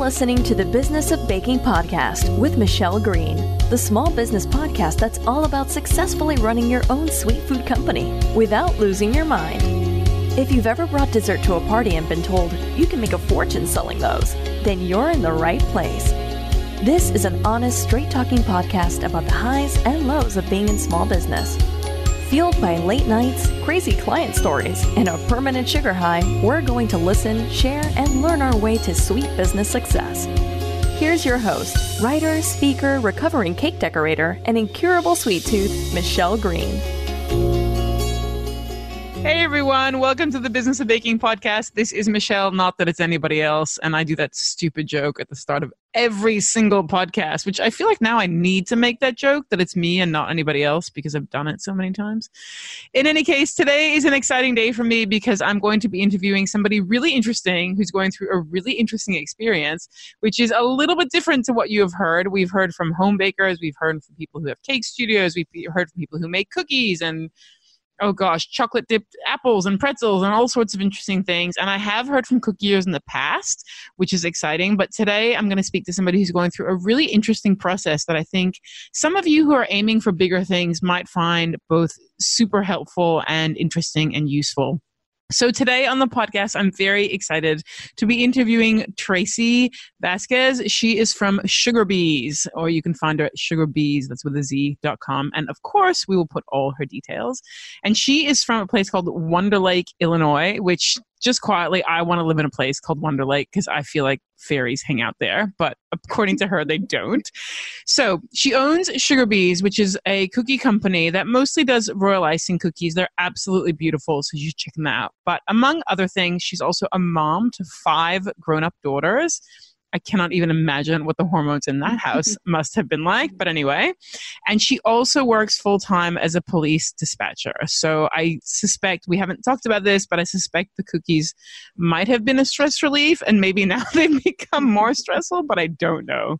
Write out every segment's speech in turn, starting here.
listening to the Business of Baking podcast with Michelle Green, the small business podcast that's all about successfully running your own sweet food company without losing your mind. If you've ever brought dessert to a party and been told you can make a fortune selling those, then you're in the right place. This is an honest, straight talking podcast about the highs and lows of being in small business. Fueled by late nights, crazy client stories, and a permanent sugar high, we're going to listen, share, and learn our way to sweet business success. Here's your host, writer, speaker, recovering cake decorator, and incurable sweet tooth, Michelle Green. Hey everyone, welcome to the Business of Baking podcast. This is Michelle, not that it's anybody else. And I do that stupid joke at the start of every single podcast, which I feel like now I need to make that joke that it's me and not anybody else because I've done it so many times. In any case, today is an exciting day for me because I'm going to be interviewing somebody really interesting who's going through a really interesting experience, which is a little bit different to what you have heard. We've heard from home bakers, we've heard from people who have cake studios, we've heard from people who make cookies and oh gosh, chocolate dipped apples and pretzels and all sorts of interesting things. And I have heard from cookiers in the past, which is exciting. But today I'm going to speak to somebody who's going through a really interesting process that I think some of you who are aiming for bigger things might find both super helpful and interesting and useful. So today on the podcast, I'm very excited to be interviewing Tracy Vasquez. She is from Sugar Beez, or you can find her at sugarbees, that's with a Z.com. And of course, we will put all her details. And she is from a place called Wonder Lake, Illinois, which just quietly, I want to live in a place called Wonder Lake because I feel like fairies hang out there, but according to her, they don't. So she owns Sugar Beez, which is a cookie company that mostly does royal icing cookies. They're absolutely beautiful, so you should check them out. But among other things, she's also a mom to five grown up daughters. I cannot even imagine what the hormones in that house must have been like. But anyway, and she also works full time as a police dispatcher. So I suspect we haven't talked about this, but I suspect the cookies might have been a stress relief, and maybe now they've become more stressful, but I don't know.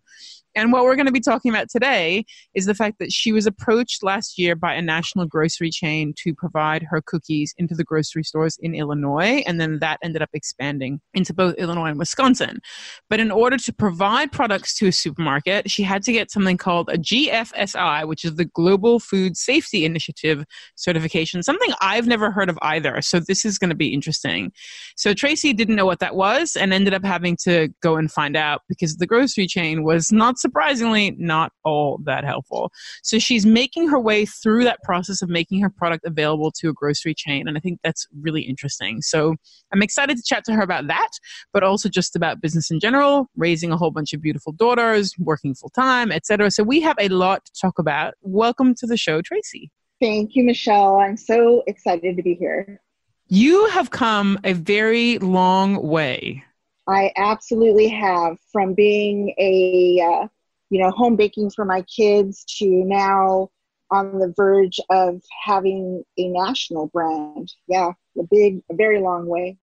And what we're going to be talking about today is the fact that she was approached last year by a national grocery chain to provide her cookies into the grocery stores in Illinois. And then that ended up expanding into both Illinois and Wisconsin. But in order to provide products to a supermarket, she had to get something called a GFSI, which is the Global Food Safety Initiative certification, something I've never heard of either. So this is going to be interesting. So Tracy didn't know what that was and ended up having to go and find out because the grocery chain was not surprisingly not all that helpful. So she's making her way through that process of making her product available to a grocery chain. And I think that's really interesting. So I'm excited to chat to her about that, but also just about business in general, raising a whole bunch of beautiful daughters, working full time, etc. So we have a lot to talk about. Welcome to the show, Tracy. Thank you, Michelle. I'm so excited to be here. You have come a very long way I absolutely have from being a uh, you know home baking for my kids to now on the verge of having a national brand. Yeah, a big, a very long way.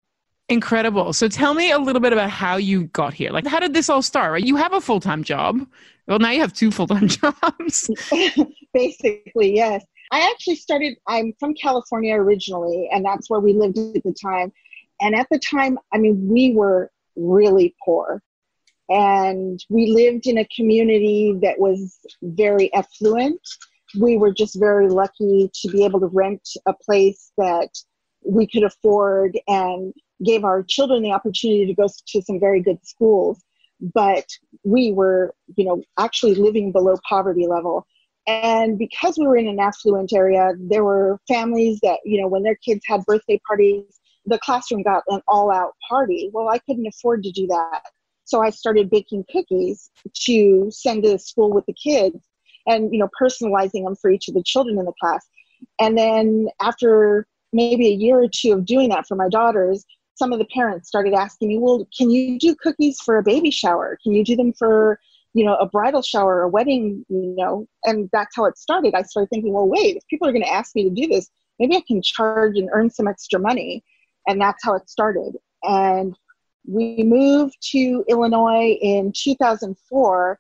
Incredible. So tell me a little bit about how you got here. Like, how did this all start? Right? You have a full time job. Well, now you have two full time jobs. Basically, yes. I actually started, I'm from California originally, and that's where we lived at the time. And at the time, I mean, we were really poor. And we lived in a community that was very affluent. We were just very lucky to be able to rent a place that we could afford and gave our children the opportunity to go to some very good schools. But we were, you know, actually living below poverty level. And because we were in an affluent area, there were families that, you know, when their kids had birthday parties, the classroom got an all out party. Well, I couldn't afford to do that. So I started baking cookies to send to school with the kids and, you know, personalizing them for each of the children in the class. And then after maybe a year or two of doing that for my daughters, some of the parents started asking me, well, can you do cookies for a baby shower? Can you do them for, you know, a bridal shower, a wedding, you know? And that's how it started. I started thinking, well, wait, if people are going to ask me to do this, maybe I can charge and earn some extra money and that's how it started. And we moved to Illinois in 2004,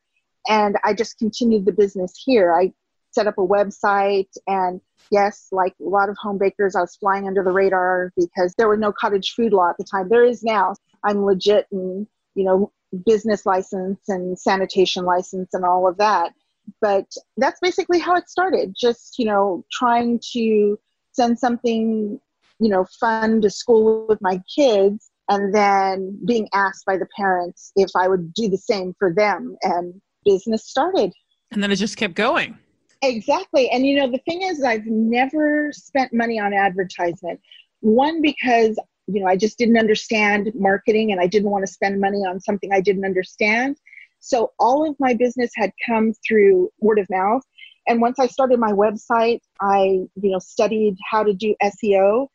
and I just continued the business here. I set up a website, and yes, like a lot of home bakers, I was flying under the radar because there were no cottage food law at the time. There is now. I'm legit and you know business license and sanitation license and all of that. But that's basically how it started. Just, you know, trying to send something, you know, fun to school with my kids and then being asked by the parents if I would do the same for them. And business started. And then it just kept going. Exactly. And you know, the thing is, I've never spent money on advertisement. One, because, you know, I just didn't understand marketing and I didn't want to spend money on something I didn't understand. So all of my business had come through word of mouth. And once I started my website, I, you know, studied how to do SEO.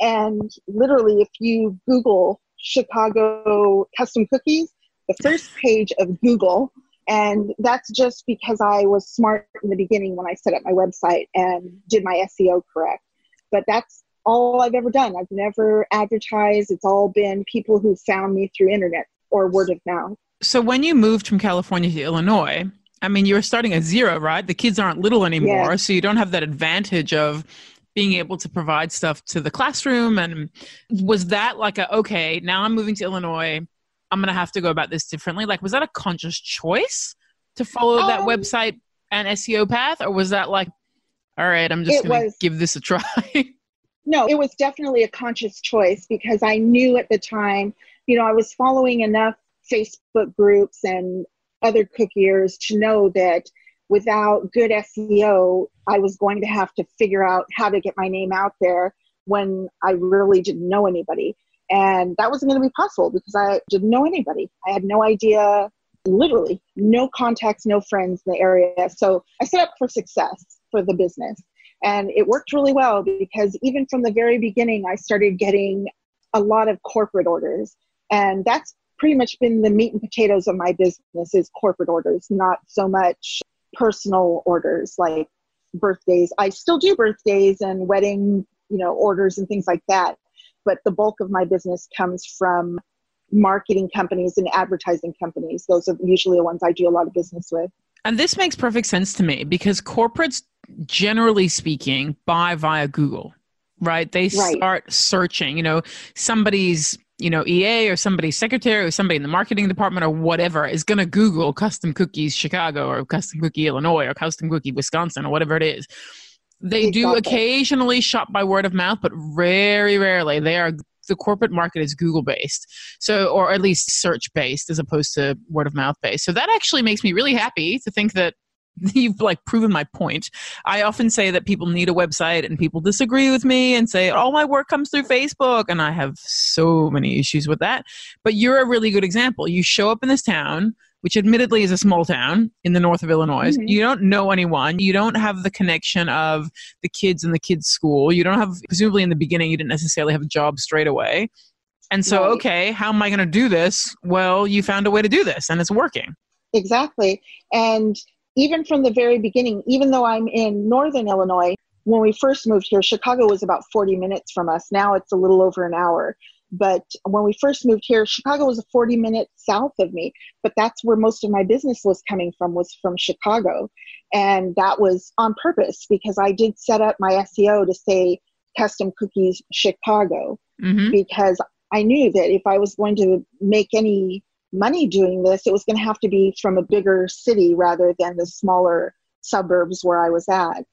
And literally, if you Google Chicago custom cookies, the first page of Google and that's just because I was smart in the beginning when I set up my website and did my SEO correct. But that's all I've ever done. I've never advertised. It's all been people who found me through internet or word of mouth. So when you moved from California to Illinois, I mean, you were starting at zero, right? The kids aren't little anymore, yes. so you don't have that advantage of being able to provide stuff to the classroom. And was that like a okay? Now I'm moving to Illinois. I'm going to have to go about this differently? Like, was that a conscious choice to follow um, that website and SEO path, or was that like, all right, I'm just going to give this a try? no, it was definitely a conscious choice because I knew at the time, you know, I was following enough Facebook groups and other cookiers to know that without good SEO, I was going to have to figure out how to get my name out there when I really didn't know anybody. And that wasn't going to be possible because I didn't know anybody. I had no idea, literally, no contacts, no friends in the area. So I set up for success for the business. And it worked really well because even from the very beginning, I started getting a lot of corporate orders. And that's pretty much been the meat and potatoes of my business is corporate orders, not so much personal orders like birthdays. I still do birthdays and wedding, you know, orders and things like that but the bulk of my business comes from marketing companies and advertising companies. Those are usually the ones I do a lot of business with. And this makes perfect sense to me because corporates, generally speaking, buy via Google, right? They right. start searching, you know, somebody's you know, EA or somebody's secretary or somebody in the marketing department or whatever is going to Google custom cookies Chicago or custom cookie Illinois or custom cookie Wisconsin or whatever it is. They do occasionally shop by word of mouth, but very rarely. They are the corporate market is Google based, so or at least search based as opposed to word of mouth based. So that actually makes me really happy to think that you've like proven my point. I often say that people need a website and people disagree with me and say, all my work comes through Facebook. And I have so many issues with that. But you're a really good example. You show up in this town which admittedly is a small town in the north of Illinois. Mm-hmm. You don't know anyone. You don't have the connection of the kids in the kids' school. You don't have, presumably in the beginning, you didn't necessarily have a job straight away. And so, right. okay, how am I going to do this? Well, you found a way to do this and it's working. Exactly. And even from the very beginning, even though I'm in northern Illinois, when we first moved here, Chicago was about 40 minutes from us. Now it's a little over an hour. But when we first moved here, Chicago was a 40 minutes south of me, but that's where most of my business was coming from, was from Chicago. And that was on purpose because I did set up my SEO to say custom cookies Chicago mm-hmm. because I knew that if I was going to make any money doing this, it was going to have to be from a bigger city rather than the smaller suburbs where I was at.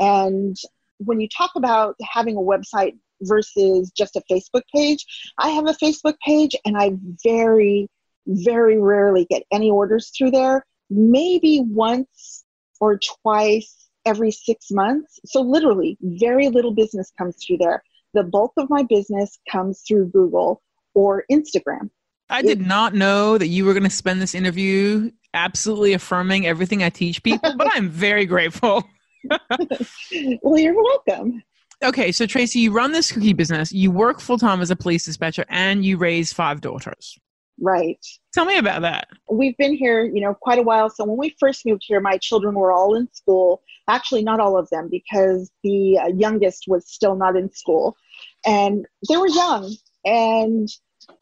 And when you talk about having a website versus just a Facebook page. I have a Facebook page and I very, very rarely get any orders through there. Maybe once or twice every six months. So, literally, very little business comes through there. The bulk of my business comes through Google or Instagram. I did not know that you were going to spend this interview absolutely affirming everything I teach people, but I'm very grateful. well, you're welcome okay, so Tracy, you run this cookie business, you work full time as a police dispatcher, and you raise five daughters. Right. Tell me about that. We've been here, you know, quite a while. So when we first moved here, my children were all in school. Actually, not all of them, because the uh, youngest was still not in school, and they were young. And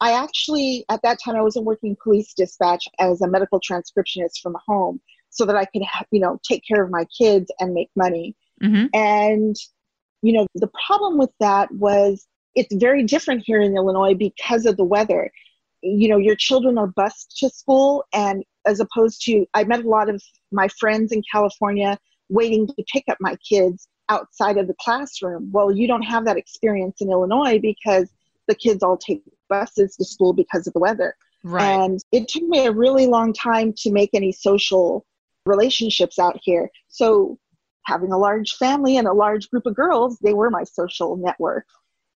I actually, at that time, I wasn't working police dispatch as a medical transcriptionist from home, so that I could, you know, take care of my kids and make money. Mm-hmm. And you know, the problem with that was it's very different here in Illinois because of the weather. you know, your children are bused to school, and as opposed to, I met a lot of my friends in California waiting to pick up my kids outside of the classroom. Well, you don't have that experience in Illinois because the kids all take buses to school because of the weather. Right. And it took me a really long time to make any social relationships out here. So, having a large family and a large group of girls, they were my social network.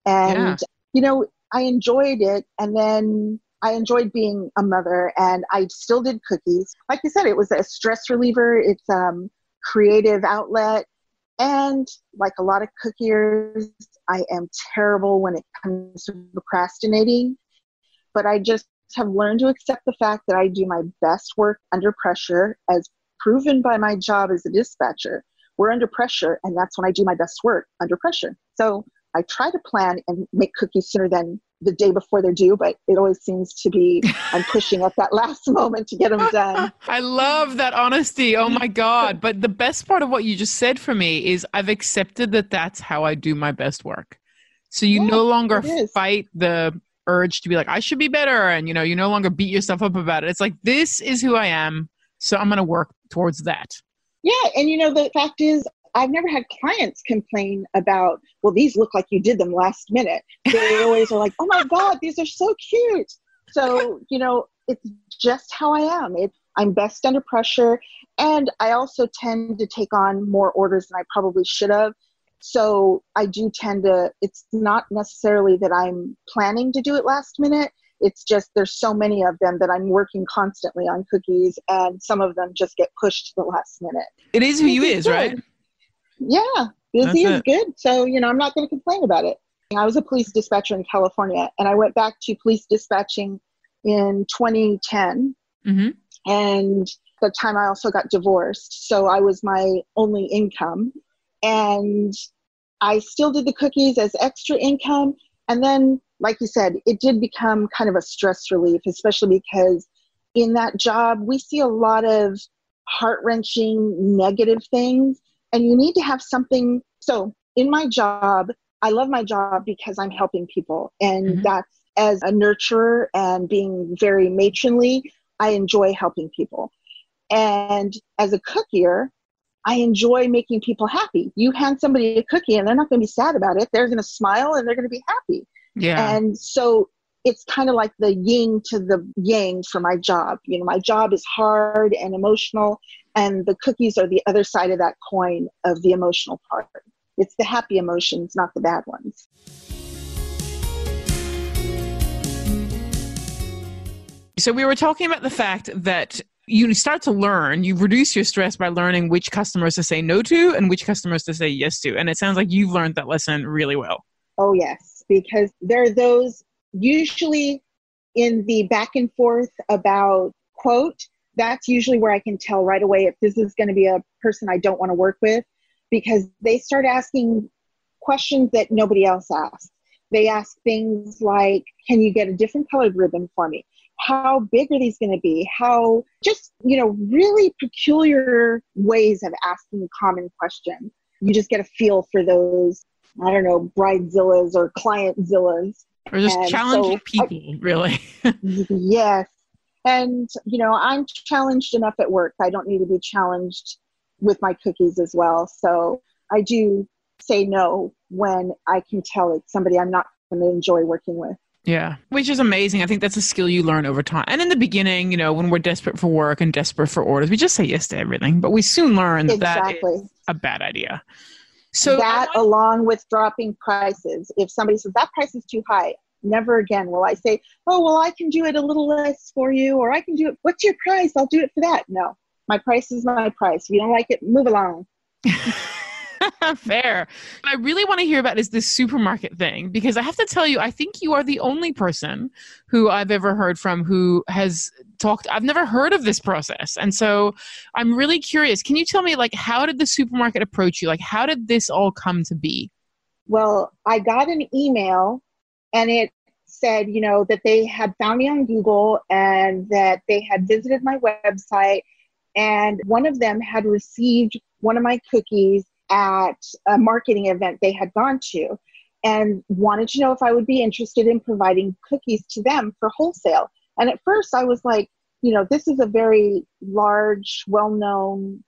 And, Yeah. you know, I enjoyed it. And then I enjoyed being a mother and I still did cookies. Like you said, it was a stress reliever, it's um creative outlet. And like a lot of cookiers, I am terrible when it comes to procrastinating. But I just have learned to accept the fact that I do my best work under pressure, as proven by my job as a dispatcher. We're under pressure, and that's when I do my best work under pressure. So I try to plan and make cookies sooner than the day before they're due, but it always seems to be I'm pushing at that last moment to get them done. I love that honesty. Oh my God. But the best part of what you just said for me is I've accepted that that's how I do my best work. So you Yeah, no longer fight the urge to be like, I should be better. And, you know, you no longer beat yourself up about it. It's like, this is who I am. So I'm going to work towards that. Yeah, and you know the fact is I've never had clients complain about, well, these look like you did them last minute. They always are like, oh my God, these are so cute. So, you know, it's just how I am. It, I'm best under pressure. And I also tend to take on more orders than I probably should have. So I do tend to, it's not necessarily that I'm planning to do it last minute. It's just there's so many of them that I'm working constantly on cookies, and some of them just get pushed to the last minute. It is who you is, right? Yeah, busy That's is it. good. So, you know, I'm not going to complain about it. I was a police dispatcher in California, and I went back to police dispatching in 2010. hmm And at the time, I also got divorced. So I was my only income. And I still did the cookies as extra income. And then, like you said, it did become kind of a stress relief, especially because in that job, we see a lot of heart wrenching negative things. And you need to have something. So, in my job, I love my job because I'm helping people. And Mhm. that's as a nurturer and being very matronly, I enjoy helping people. And as a cookier, I enjoy making people happy. You hand somebody a cookie and they're not going to be sad about it. They're going to smile and they're going to be happy. Yeah. And so it's kind of like the yin to the yang for my job. You know, my job is hard and emotional, and the cookies are the other side of that coin of the emotional part. It's the happy emotions, not the bad ones. So we were talking about the fact that you start to learn, you reduce your stress by learning which customers to say no to and which customers to say yes to. And it sounds like you've learned that lesson really well. Oh, yes, because there are those usually in the back and forth about quote, that's usually where I can tell right away if this is going to be a person I don't want to work with because they start asking questions that nobody else asks. They ask things like, Can you get a different colored ribbon for me? How big are these going to be? How just, you know, really peculiar ways of asking common questions. You just get a feel for those I don't know, bridezillas or clientzillas. Or just And challenging so I- people, really. yes. And, you know, I'm challenged enough at work. I don't need to be challenged with my cookies as well. So I do say no when I can tell it's somebody I'm not going to enjoy working with. Yeah, which is amazing. I think that's a skill you learn over time. And in the beginning, you know, when we're desperate for work and desperate for orders, we just say yes to everything. But we soon learn that that exactly. is a bad idea. So that want- along with dropping prices. If somebody says that price is too high, never again will I say, oh, well, I can do it a little less for you, or I can do it. What's your price? I'll do it for that. No, my price is my price. If you don't like it, move along. Fair. What I really want to hear about is this supermarket thing because I have to tell you, I think you are the only person who I've ever heard from who has talked. I've never heard of this process. And so I'm really curious. Can you tell me, like, how did the supermarket approach you? Like, how did this all come to be? Well, I got an email and it said, you know, that they had found me on Google and that they had visited my website and one of them had received one of my cookies at a marketing event they had gone to and wanted to know if I would be interested in providing cookies to them for wholesale. And at first I was like, you know, this is a very large, well known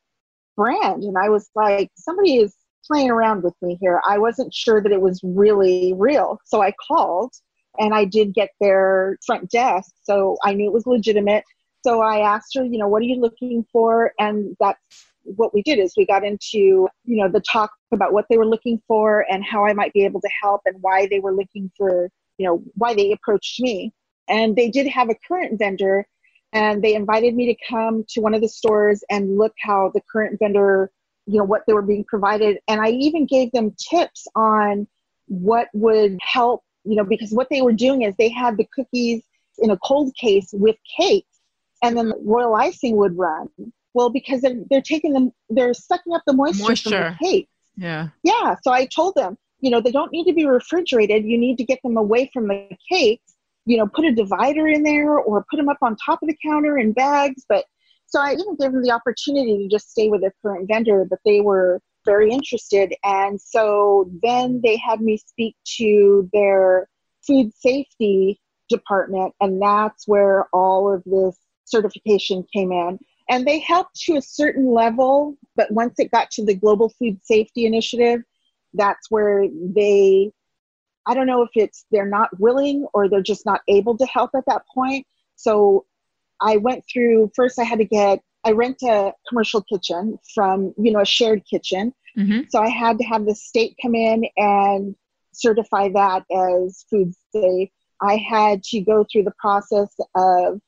brand. And I was like, somebody is playing around with me here. I wasn't sure that it was really real. So I called and I did get their front desk. So I knew it was legitimate. So I asked her, you know, what are you looking for? And that's what we did is we got into, you know, the talk about what they were looking for and how I might be able to help and why they were looking for, you know, why they approached me. And they did have a current vendor and they invited me to come to one of the stores and look how the current vendor you know what they were being provided. And i even gave them tips on what would help you know because what they were doing is they had the cookies in a cold case with cakes and then the royal icing would run. Well because they're, they're taking them they're sucking up the moisture, moisture. from the cake yeah. Yeah so i told them you know they don't need to be refrigerated. You need to get them away from the cakes. You know put a divider in there or put them up on top of the counter in bags but so I even gave them the opportunity to just stay with their current vendor, but they were very interested. And so then they had me speak to their food safety department, and that's where all of this certification came in. And they helped to a certain level, but once it got to the Global Food Safety Initiative, that's where they, I don't know if it's they're not willing or they're just not able to help at that point. So I went through first I had to get I rent a commercial kitchen from, you know, a shared kitchen. Mm-hmm. So I had to have the state come in and certify that as food safe. I had to go through the process of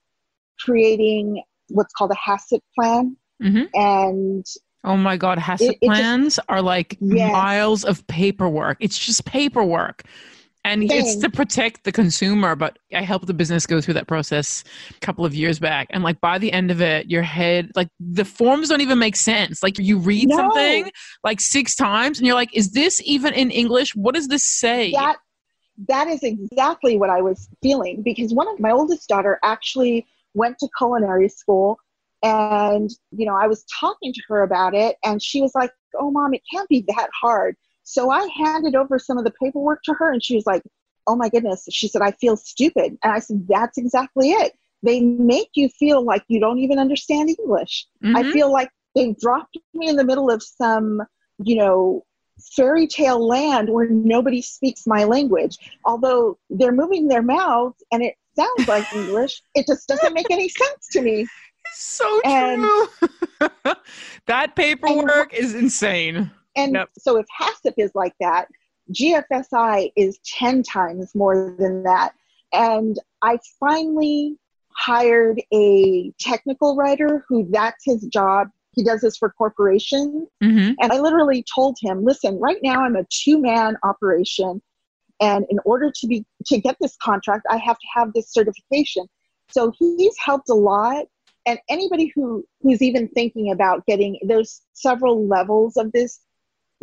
creating what's called a HACCP plan. Mm-hmm. And oh my God, HACCP plans just, are like yes. miles of paperwork. It's just paperwork and it's to protect the consumer but i helped the business go through that process a couple of years back. And like by the end of it your head like the forms don't even make sense. Like you read no. something like six times and you're like is this even in english? What does this say? That that is exactly what i was feeling because one of my oldest daughter actually went to culinary school and you know i was talking to her about it and she was like oh mom it can't be that hard so I handed over some of the paperwork to her and she was like, oh my goodness. She said, I feel stupid. And I said, that's exactly it. They make you feel like you don't even understand English. Mm-hmm. I feel like they dropped me in the middle of some, you know, fairy tale land where nobody speaks my language. Although they're moving their mouths and it sounds like English, it just doesn't make any sense to me. So and, true. that paperwork and, is insane. And so if HACCP is like that, GFSI is 10 times more than that. And I finally hired a technical writer who that's his job. He does this for corporations. Mm-hmm. And I literally told him, listen, right now I'm a two man operation. And in order to be to get this contract, I have to have this certification. So he's helped a lot. And anybody who who's even thinking about getting there's several levels of this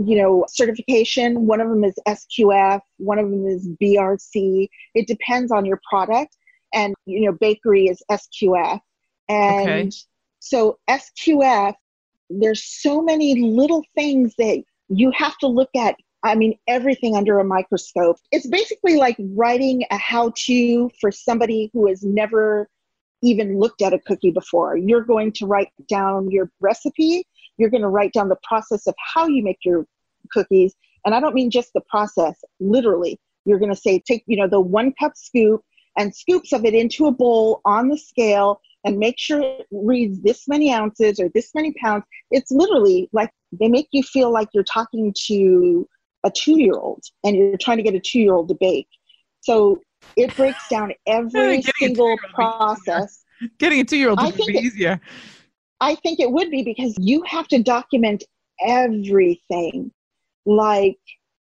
you know, certification. One of them is SQF, one of them is BRC. It depends on your product. And, you know, bakery is SQF. And okay. so SQF, there's so many little things that you have to look at. I mean, everything under a microscope. It's basically like writing a how to for somebody who has never even looked at a cookie before. You're going to write down your recipe you're going to write down the process of how you make your cookies. And I don't mean just the process, literally. You're going to say, take, you know, the one cup scoop and scoops of it into a bowl on the scale and make sure it reads this many ounces or this many pounds. It's literally like they make you feel like you're talking to a two year old and you're trying to get a two year old to bake. So it breaks down every single process. Getting a two year old is easier. I think it would be because you have to document everything, like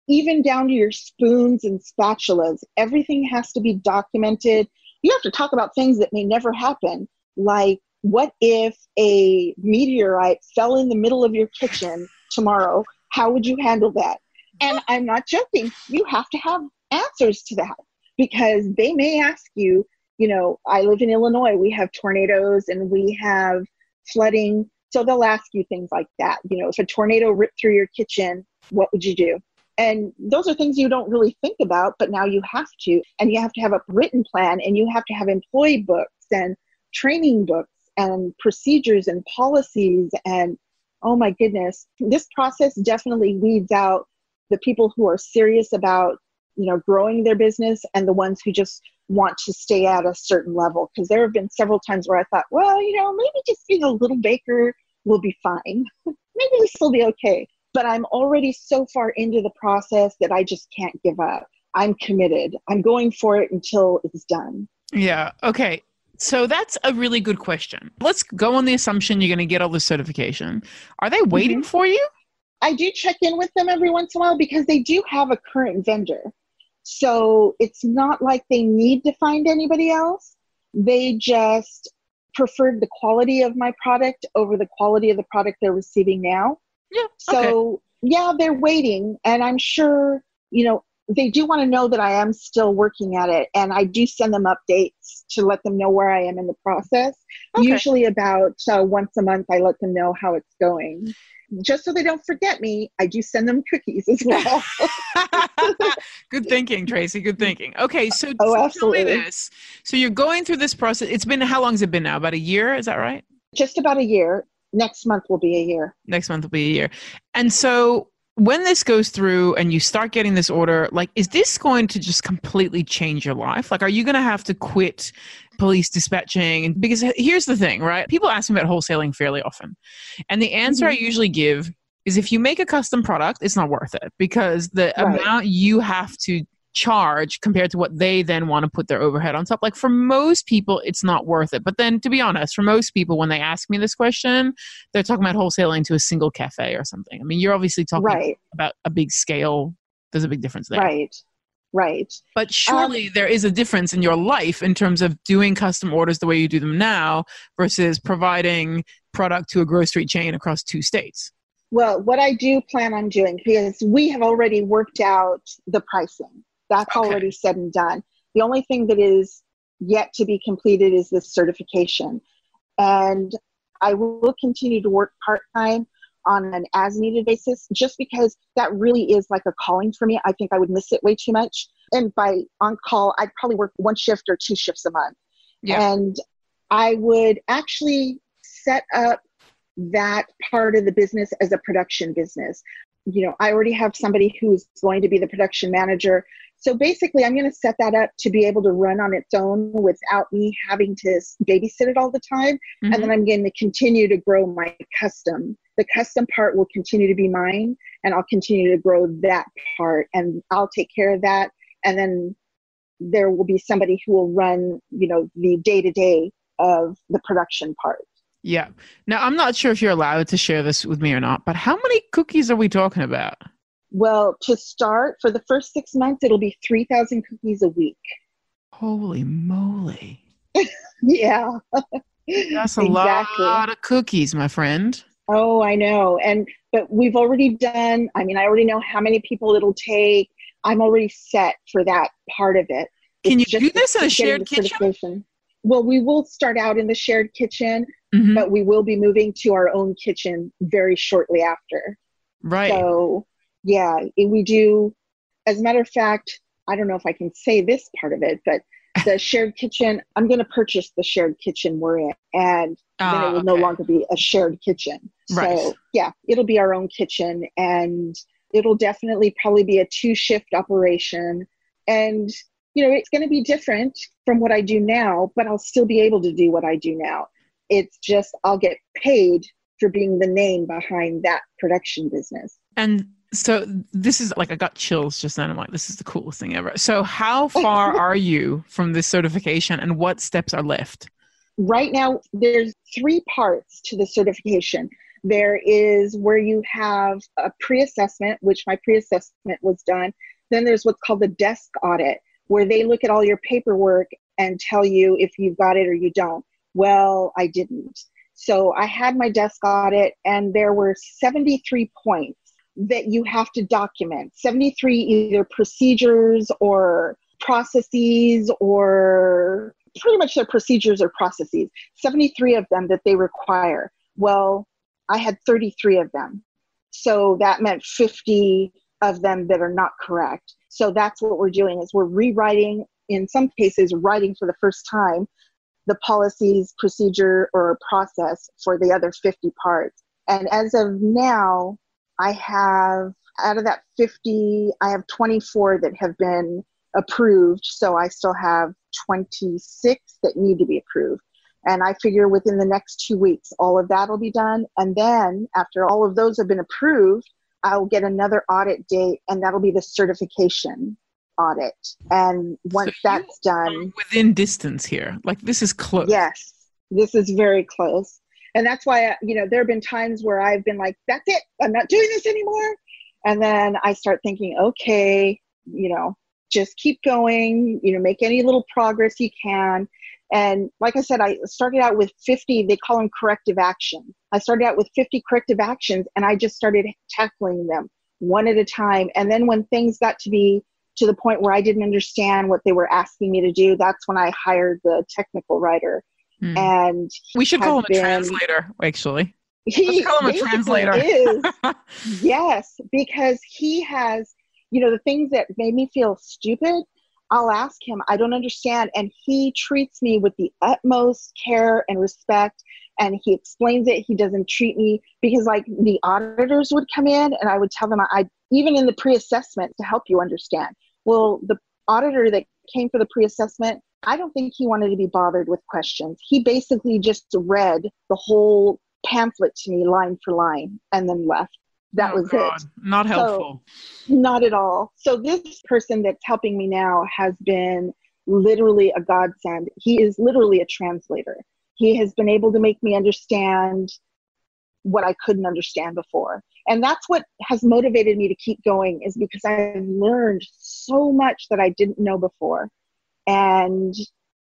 even down to your spoons and spatulas. Everything has to be documented. You have to talk about things that may never happen, like what if a meteorite fell in the middle of your kitchen tomorrow? How would you handle that? And I'm not joking. You have to have answers to that because they may ask you, you know, I live in Illinois, we have tornadoes and we have flooding. So they'll ask you things like that. You know, if a tornado ripped through your kitchen, what would you do? And those are things you don't really think about, but now you have to. And you have to have a written plan and you have to have employee books and training books and procedures and policies and oh my goodness this process definitely weeds out the people who are serious about you know growing their business and the ones who just want to stay at a certain level because there have been several times where i thought well you know maybe just being a little baker will be fine maybe this will be okay but i'm already so far into the process that i just can't give up i'm committed i'm going for it until it's done yeah okay so that's a really good question. Let's go on the assumption you're going to get all the certification. Are they waiting mm-hmm. for you? I do check in with them every once in a while because they do have a current vendor. So it's not like they need to find anybody else. They just preferred the quality of my product over the quality of the product they're receiving now. Yeah. So, okay. yeah, they're waiting. And I'm sure, you know, they do want to know that I am still working at it, and I do send them updates to let them know where I am in the process. Okay. Usually, about uh, once a month, I let them know how it's going. Just so they don't forget me, I do send them cookies as well. Good thinking, Tracy. Good thinking. Okay, so, oh, so absolutely. tell me this. So you're going through this process. It's been how long has it been now? About a year? Is that right? Just about a year. Next month will be a year. Next month will be a year. And so when this goes through and you start getting this order, like, is this going to just completely change your life? Like, are you going to have to quit police dispatching? Because here's the thing, right? People ask me about wholesaling fairly often. And the answer mm-hmm. I usually give is if you make a custom product, it's not worth it because the right. amount you have to charge compared to what they then want to put their overhead on top. Like for most people, it's not worth it. But then to be honest, for most people, when they ask me this question, they're talking about wholesaling to a single cafe or something. I mean, you're obviously talking right. about a big scale. There's a big difference there. Right. Right. But surely um, there is a difference in your life in terms of doing custom orders the way you do them now versus providing product to a grocery chain across two states. Well, what I do plan on doing, because we have already worked out the pricing. That's okay. already said and done. The only thing that is yet to be completed is this certification. And I will continue to work part time on an as needed basis just because that really is like a calling for me. I think I would miss it way too much. And by on call, I'd probably work one shift or two shifts a month. Yeah. And I would actually set up that part of the business as a production business. You know, I already have somebody who's going to be the production manager so basically, I'm going to set that up to be able to run on its own without me having to babysit it all the time. Mm-hmm. And then. I'm going to continue to grow my custom. The custom part will continue to be mine, and I'll continue to grow that part, and I'll take care of that. And then there will be somebody who will run, you know, the day to day of the production part. Yeah. Now, I'm not sure if you're allowed to share this with me or not, but how many cookies are we talking about? Well, to start, for the first six months, it'll be 3,000 cookies a week. Holy moly. yeah. That's a exactly. lot of cookies, my friend. Oh, I know. And, but we've already done, I mean, I already know how many people it'll take. I'm already set for that part of it. Can it's you do this in a shared kitchen? Well, we will start out in the shared kitchen, mm-hmm. but we will be moving to our own kitchen very shortly after. Right. So yeah, we do. As a matter of fact, I don't know if I can say this part of it, but the shared kitchen, I'm going to purchase the shared kitchen we're in, and then it ah, will okay. no longer be a shared kitchen. Right. So, yeah, it'll be our own kitchen, and it'll definitely probably be a two shift operation. And, you know, it's going to be different from what I do now, but I'll still be able to do what I do now. It's just I'll get paid for being the name behind that production business. And so this is like I got chills just then. I'm like, this is the coolest thing ever. So how far are you from this certification and what steps are left? Right now, there's three parts to the certification. There is where you have a pre-assessment, which my pre-assessment was done. Then there's what's called the desk audit, where they look at all your paperwork and tell you if you've got it or you don't. Well, I didn't. So I had my desk audit, and there were 73 points that you have to document. 73 either procedures or processes or pretty much their procedures or processes. 73 of them that they require. Well i had 33 of them. So that meant 50 of them that are not correct. So that's what we're doing is we're rewriting in some cases writing for the first time the policies, procedure, or process for the other 50 parts. And as of now, I have, out of that 50, I have 24 that have been approved. So I still have 26 that need to be approved. And I figure within the next two weeks, all of that will be done. And then after all of those have been approved, I'll get another audit date, and that'll be the certification audit. And once so that's done, within distance here, like this is close. Yes, this is very close. And that's why, uh, you know, there have been times where I've been like, that's it, I'm not doing this anymore. And then I start thinking, okay, you know, just keep going, you know, make any little progress you can. And like I said, I started out with 50, they call them corrective actions. I started out with 50 corrective actions and I just started tackling them one at a time. And then when things got to be to the point where I didn't understand what they were asking me to do, that's when I hired the technical writer. Mm. And we should call him been, a translator, actually. He Let's call him a translator. is, yes, because he has, you know, the things that made me feel stupid I'll ask him, I don't understand. And he treats me with the utmost care and respect. And he explains it. He doesn't treat me because, like, the auditors would come in and I would tell them, I, even in the pre assessment to help you understand. Well, the auditor that came for the pre assessment, I don't think he wanted to be bothered with questions. He basically just read the whole pamphlet to me line for line and then left that oh was God. it. Not helpful. So, not at all. So this person that's helping me now has been literally a godsend. He is literally a translator. He has been able to make me understand what I couldn't understand before. And that's what has motivated me to keep going is because I've learned so much that I didn't know before. And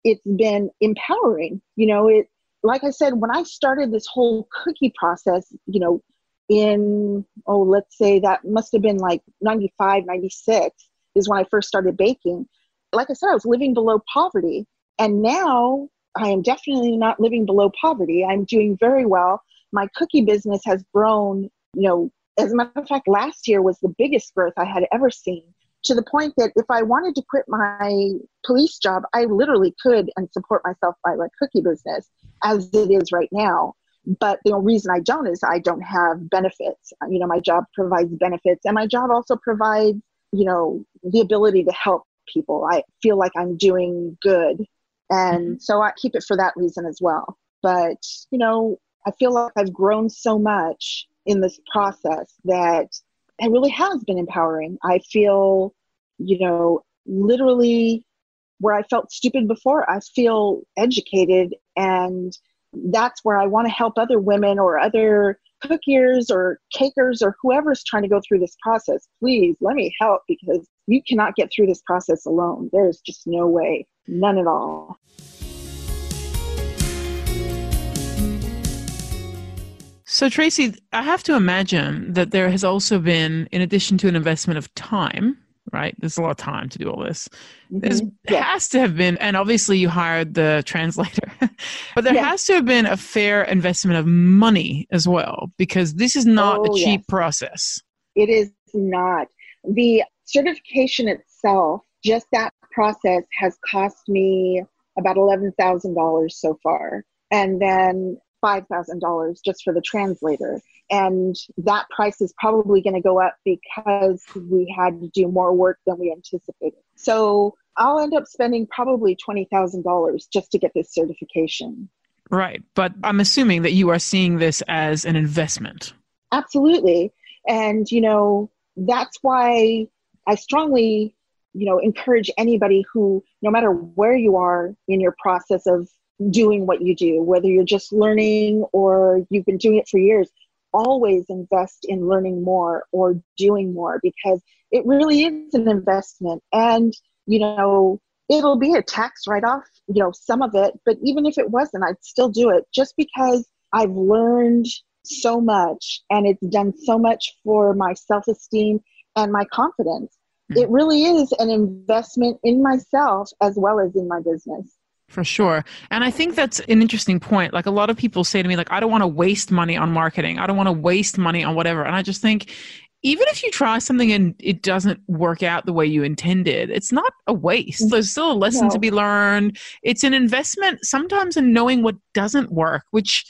it's been empowering. You know, it like I said, when I started this whole cookie process, you know, in oh let's say that must have been like 95 96 is when i first started baking. Like i said i was living below poverty and now i am definitely not living below poverty. I'm doing very well. My cookie business has grown you know as a matter of fact last year was the biggest growth i had ever seen to the point that if i wanted to quit my police job i literally could and support myself by my cookie business as it is right now but the reason I don't is I don't have benefits. You know, my job provides benefits, and my job also provides, you know, the ability to help people. I feel like I'm doing good, and mm-hmm. so I keep it for that reason as well. But you know, I feel like I've grown so much in this process that it really has been empowering. I feel, you know, literally where I felt stupid before, I feel educated and that's where I want to help other women or other cookiers or cakers or whoever's trying to go through this process. Please let me help because you cannot get through this process alone. There's just no way, none at all. So, Tracy, I have to imagine that there has also been, in addition to an investment of time, right? There's a lot of time to do all this. Mm-hmm. There yeah. has to have been, and obviously you hired the translator, but there yeah. has to have been a fair investment of money as well, because this is not oh, a cheap yes. process. It is not. The certification itself, just that process has cost me about $11,000 so far. And then $5,000 just for the translator. And that price is probably going to go up because we had to do more work than we anticipated. So I'll end up spending probably $20,000 just to get this certification. Right. But I'm assuming that you are seeing this as an investment. Absolutely. And, you know, that's why I strongly, you know, encourage anybody who, no matter where you are in your process of doing what you do, whether you're just learning or you've been doing it for years, always invest in learning more or doing more because it really is an investment. And, you know, it'll be a tax write off, you know, some of it, but even if it wasn't, I'd still do it just because I've learned so much and it's done so much for my self esteem and my confidence. Mm-hmm. It really is an investment in myself as well as in my business. For sure. And I think that's an interesting point. Like a lot of people say to me, like, I don't want to waste money on marketing. I don't want to waste money on whatever. And I just think even if you try something and it doesn't work out the way you intended, it's not a waste. Mm. There's still a lesson no. to be learned. It's an investment sometimes in knowing what doesn't work, which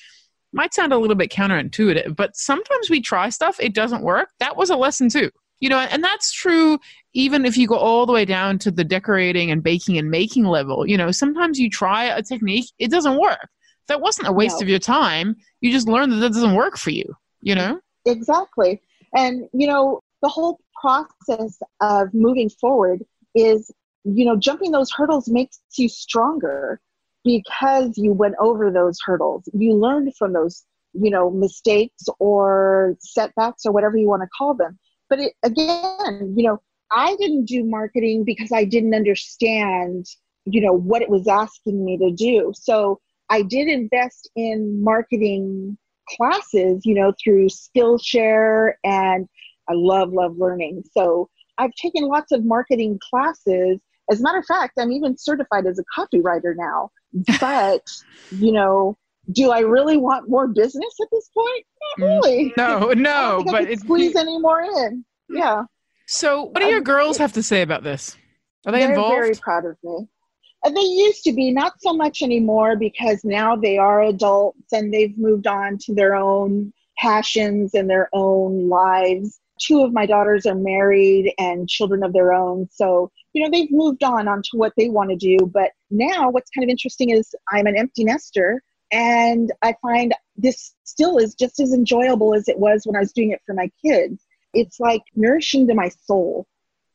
might sound a little bit counterintuitive, but sometimes we try stuff, it doesn't work. That was a lesson too. You know, and that's true even if you go all the way down to the decorating and baking and making level. You know, sometimes you try a technique, it doesn't work. That wasn't a waste no. of your time. You just learned that that doesn't work for you, you know? Exactly. And, you know, the whole process of moving forward is, you know, jumping those hurdles makes you stronger because you went over those hurdles. You learned from those, you know, mistakes or setbacks or whatever you want to call them. But it, again, you know, I didn't do marketing because I didn't understand, you know, what it was asking me to do. So I did invest in marketing classes, you know, through Skillshare and I love, love learning. So I've taken lots of marketing classes. As a matter of fact, I'm even certified as a copywriter now. But, you know, do I really want more business at this point? Not mm, really. No, no, but it's squeeze any more in. Yeah. So, what do your girls have to say about this? Are they They're involved? very proud of me. They used to be, not so much anymore because now they are adults and they've moved on to their own passions and their own lives. Two of my daughters are married and children of their own. So, you know, they've moved on onto what they want to do. But now, what's kind of interesting is I'm an empty nester and I find this still is just as enjoyable as it was when I was doing it for my kids. It's like nourishing to my soul.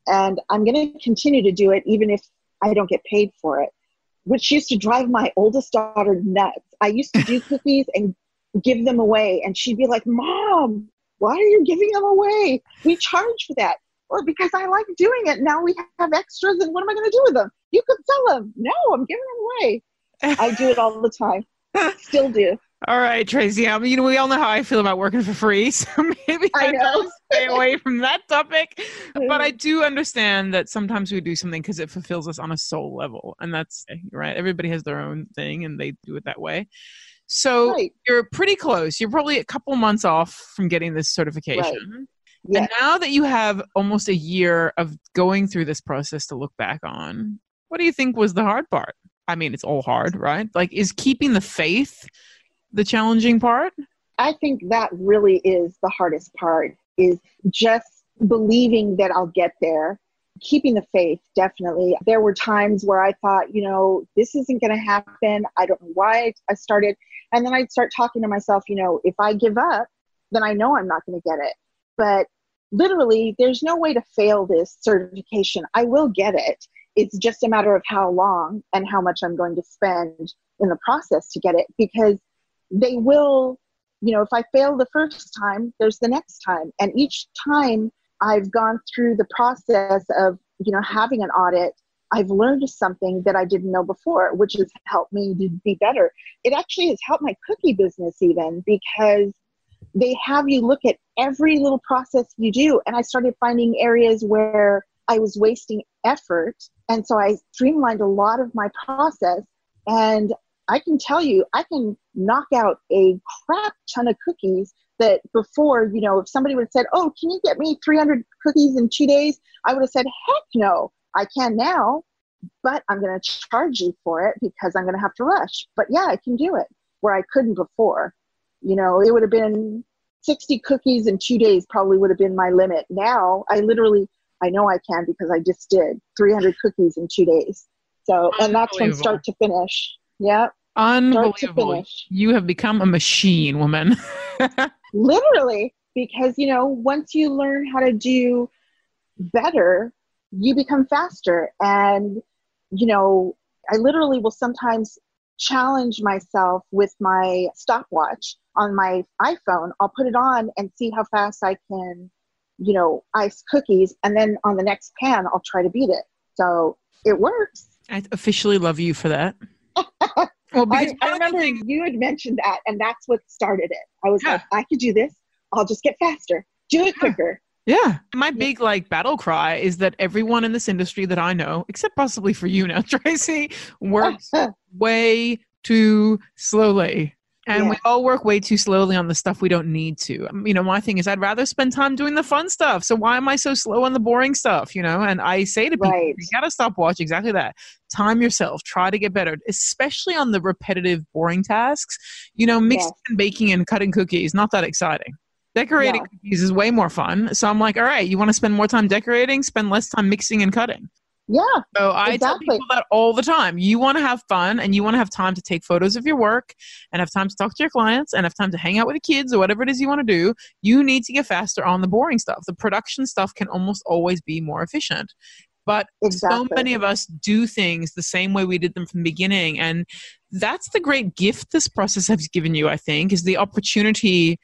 And I'm going to continue to do it even if I don't get paid for it, which used to drive my oldest daughter nuts. I used to do cookies and give them away, and she'd be like, Mom, why are you giving them away? We charge for that. Or because I like doing it. Now we have extras, and what am I going to do with them? You could sell them. No, I'm giving them away. I do it all the time. Still do. All right, Tracy. I mean, you know, we all know how I feel about working for free, so maybe I, know. stay away from that topic. But I do understand that sometimes we do something because it fulfills us on a soul level, and that's right. Everybody has their own thing, and they do it that way. So right. you're pretty close. You're probably a couple months off from getting this certification. Right. Yes. And now that you have almost a year of going through this process to look back on, what do you think was the hard part? I mean, it's all hard, right? Like, is keeping the faith the challenging part? I think that really is the hardest part is just believing that I'll get there. Keeping the faith, definitely. There were times where I thought, you know, this isn't going to happen. I don't know why I started. And then I'd start talking to myself, you know, if I give up, then I know I'm not going to get it. But literally, there's no way to fail this certification. I will get it. It's just a matter of how long and how much I'm going to spend in the process to get it because they will, you know, if I fail the first time, there's the next time. And each time I've gone through the process of, you know, having an audit, I've learned something that I didn't know before, which has helped me to be better. It actually has helped my cookie business even because they have you look at every little process you do. And I started finding areas where I was wasting effort. And so I streamlined a lot of my process. And I can tell you, I can knock out a crap ton of cookies that before, you know, if somebody would have said, Oh, can you get me 300 cookies in two days? I would have said, Heck no, I can now, but I'm going to charge you for it because I'm going to have to rush. But yeah, I can do it where I couldn't before. You know, it would have been 60 cookies in two days, probably would have been my limit. Now I literally, I know I can because I just did 300 cookies in two days. So, and that's from start to finish. Yeah. Unbelievable. You have become a machine, woman. Literally, because, you know, once you learn how to do better, you become faster. And, you know, I literally will sometimes challenge myself with my stopwatch on my iPhone. I'll put it on and see how fast I can, you know, ice cookies. And then on the next pan, I'll try to beat it. So it works. I officially love you for that. Well, I, I, remember things- you had mentioned that, and that's what started it. I was yeah. like, I could do this. I'll just get faster. Do it quicker. Yeah. My big like battle cry is that everyone in this industry that I know, except possibly for you now, Tracy, works way too slowly. And Yeah. we all work way too slowly on the stuff we don't need to. Um, You know, my thing is I'd rather spend time doing the fun stuff. So why am I so slow on the boring stuff? You know, and I say to people, Right. you gotta stop watching exactly that. Time yourself, try to get better, especially on the repetitive, boring tasks. You know, mixing Yes. and baking and cutting cookies, not that exciting. Decorating No. cookies is way more fun. So I'm like, all right, you want to spend more time decorating, spend less time mixing and cutting. Yeah, So I tell Exactly. people that all the time. You want to have fun and you want to have time to take photos of your work and have time to talk to your clients and have time to hang out with the kids or whatever it is you want to do. You need to get faster on the boring stuff. The production stuff can almost always be more efficient. But exactly. so many of us do things the same way we did them from the beginning. And that's the great gift this process has given you, I think, is the opportunity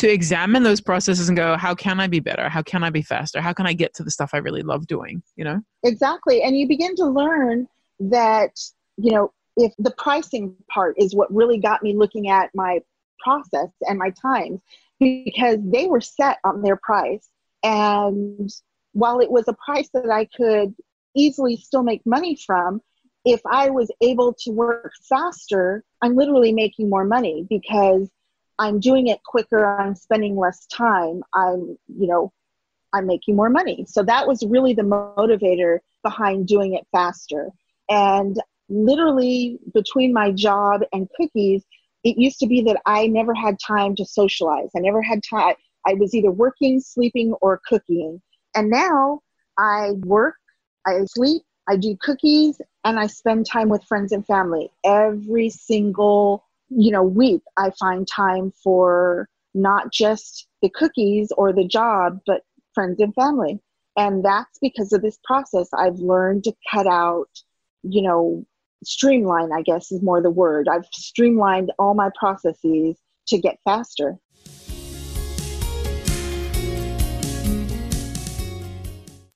to examine those processes and go, how can I be better? How can I be faster? How can I get to the stuff I really love doing? You know? Exactly. And you begin to learn that, you know, if the pricing part is what really got me looking at my process and my times because they were set on their price. And while it was a price that I could easily still make money from, if I was able to work faster, I'm literally making more money because I'm doing it quicker, I'm spending less time, I'm, you know, I'm making more money. So that was really the motivator behind doing it faster. And literally between my job and cookies, it used to be that I never had time to socialize. I never had time. I was either working, sleeping, or cooking. And now I work, I sleep, I do cookies, and I spend time with friends and family. Every single, you know, week I find time for not just the cookies or the job, but friends and family. And that's because of this process. I've learned to cut out, you know, streamline, I guess is more the word. I've streamlined all my processes to get faster.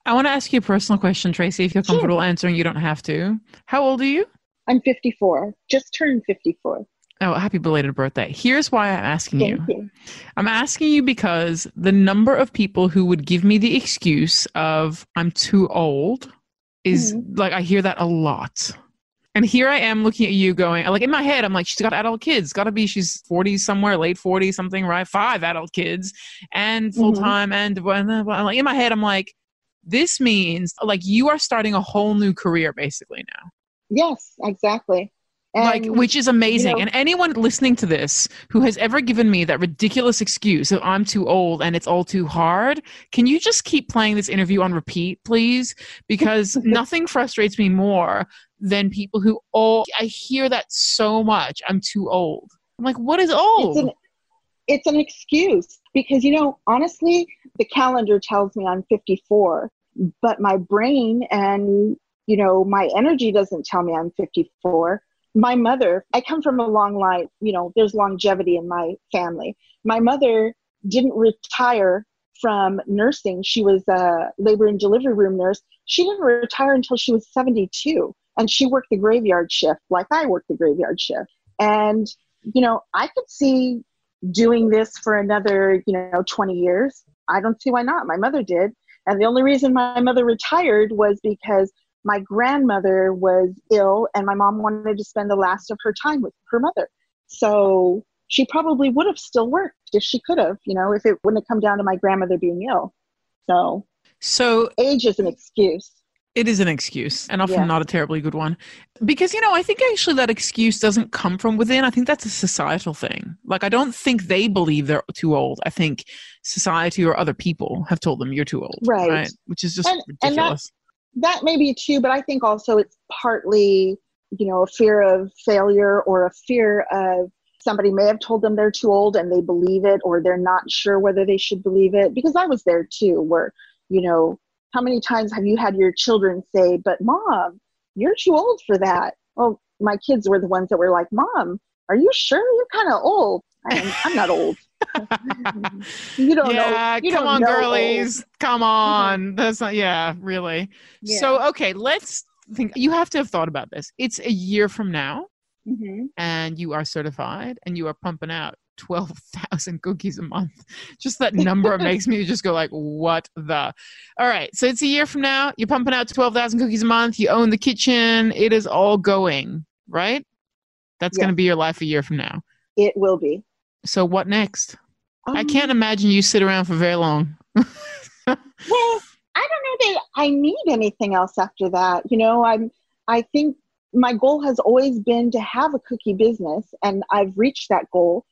I want to ask you a personal question, Tracy, if you're Sure. comfortable answering. You don't have to. How old are you? I'm 54, just turned 54. Oh, happy belated birthday. Here's why I'm asking you. You. I'm asking you because the number of people who would give me the excuse of I'm too old is mm-hmm. like I hear that a lot. And here I am looking at you going, like in my head, I'm like, she's got adult kids. Gotta be, she's 40 somewhere, late 40 something, right? Five adult kids and mm-hmm. full time. And well, like in my head, I'm like, this means like you are starting a whole new career basically now Yes, exactly. And like which is amazing. know- and anyone listening to this who has ever given me that ridiculous excuse of i'm too old and it's all too hard can you just keep playing this interview on repeat please? Because nothing frustrates me more than people who all i hear that so much i'm too old. I'm like what is old it's an it's an excuse because you know honestly the calendar tells me i'm 54 but my brain and you know my energy doesn't tell me i'm 54 my mother i come from a long line you know there's longevity in my family my mother didn't retire from nursing she was a labor and delivery room nurse she didn't retire until she was 72 and she worked the graveyard shift like i worked the graveyard shift and you know i could see doing this for another, you know, 20 years. I don't see why not. My mother did. And the only reason my mother retired was because my grandmother was ill and my mom wanted to spend the last of her time with her mother. So she probably would have still worked if she could have, you know, if it wouldn't have come down to my grandmother being ill. So so age is an excuse. It is an excuse, and often Yeah. not a terribly good one. Because, you know, I think actually that excuse doesn't come from within. I think that's a societal thing. Like, I don't think they believe they're too old. I think society or other people have told them you're too old. Right. Which is just And- and that- ridiculous. That may be too, but I think also it's partly, you know, a fear of failure or a fear of somebody may have told them they're too old and they believe it or they're not sure whether they should believe it. Because I was there too, where, you know, how many times have you had your children say, but mom, you're too old for that? Well, my kids were the ones that were like, mom, are you sure you're kind of old? I'm, I'm not old. You don't yeah, know. You come don't on, know Mm-hmm. girlies. Come on. That's not, yeah, really. Yeah. So, okay, let's think. You have to have thought about this. It's a year from now. Mhm. and you are certified and you are pumping out 12,000 cookies a month. Just that number makes me just go like, what the? All right. So it's a year from now. You're pumping out 12,000 cookies a month. You own the kitchen. It is all going, right? That's going to be your life a year from now. It will be. So what next? Um, I can't imagine you sit around for very long. well, I don't know that I need anything else after that. You know, I'm I think my goal has always been to have a cookie business and I've reached that goal.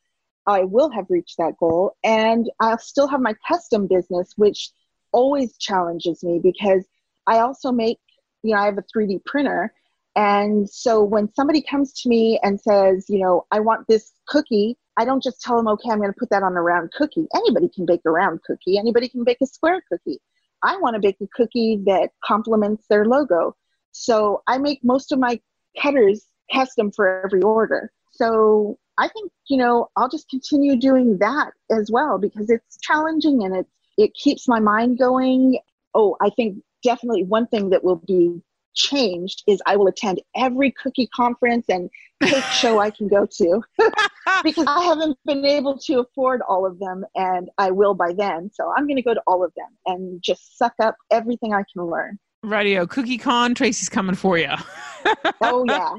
I will have reached that goal and I'll still have my custom business which always challenges me because I also make, you know, I have a 3D printer and so when somebody comes to me and says, you know, I want this cookie, I don't just tell them, okay, I'm going to put that on a round cookie. Anybody can bake a round cookie. Anybody can bake a square cookie. I want to bake a cookie that complements their logo. So I make most of my cutters custom for every order. So I think, you know, I'll just continue doing that as well because it's challenging and it, it keeps my mind going. Oh, I think definitely one thing that will be changed is I will attend every cookie conference and cake show I can go to because I haven't been able to afford all of them and I will by then. So I'm going to go to all of them and just suck up everything I can learn. Radio Cookie Con, Tracy's coming for you. oh yeah.